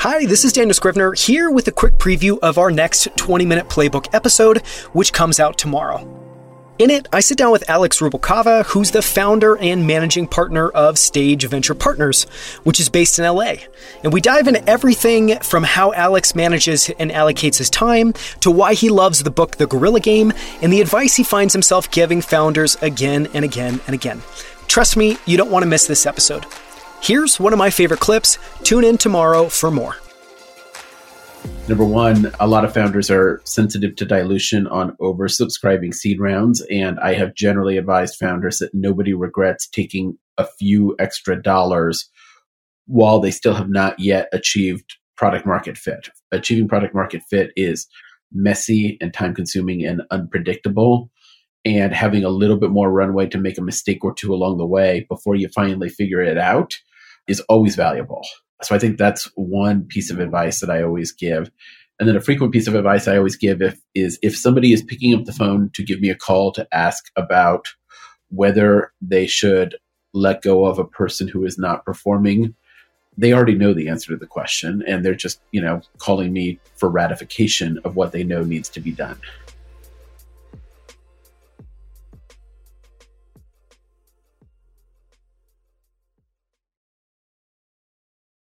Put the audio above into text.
Hi, this is Daniel Scrivner here with a quick preview of our next 20 minute playbook episode, which comes out tomorrow. In it, I sit down with Alex Rubalcava, who's the founder and managing partner of Stage Venture Partners, which is based in LA. And we dive into everything from how Alex manages and allocates his time to why he loves the book The Gorilla Game and the advice he finds himself giving founders again and again and again. Trust me, you don't want to miss this episode. Here's one of my favorite clips. Tune in tomorrow for more. Number one, a lot of founders are sensitive to dilution on oversubscribing seed rounds. And I have generally advised founders that nobody regrets taking a few extra dollars while they still have not yet achieved product market fit. Achieving product market fit is messy and time consuming and unpredictable. And having a little bit more runway to make a mistake or two along the way before you finally figure it out is always valuable. So I think that's one piece of advice that I always give. And then a frequent piece of advice I always give if, is if somebody is picking up the phone to give me a call to ask about whether they should let go of a person who is not performing, they already know the answer to the question and they're just, you know, calling me for ratification of what they know needs to be done.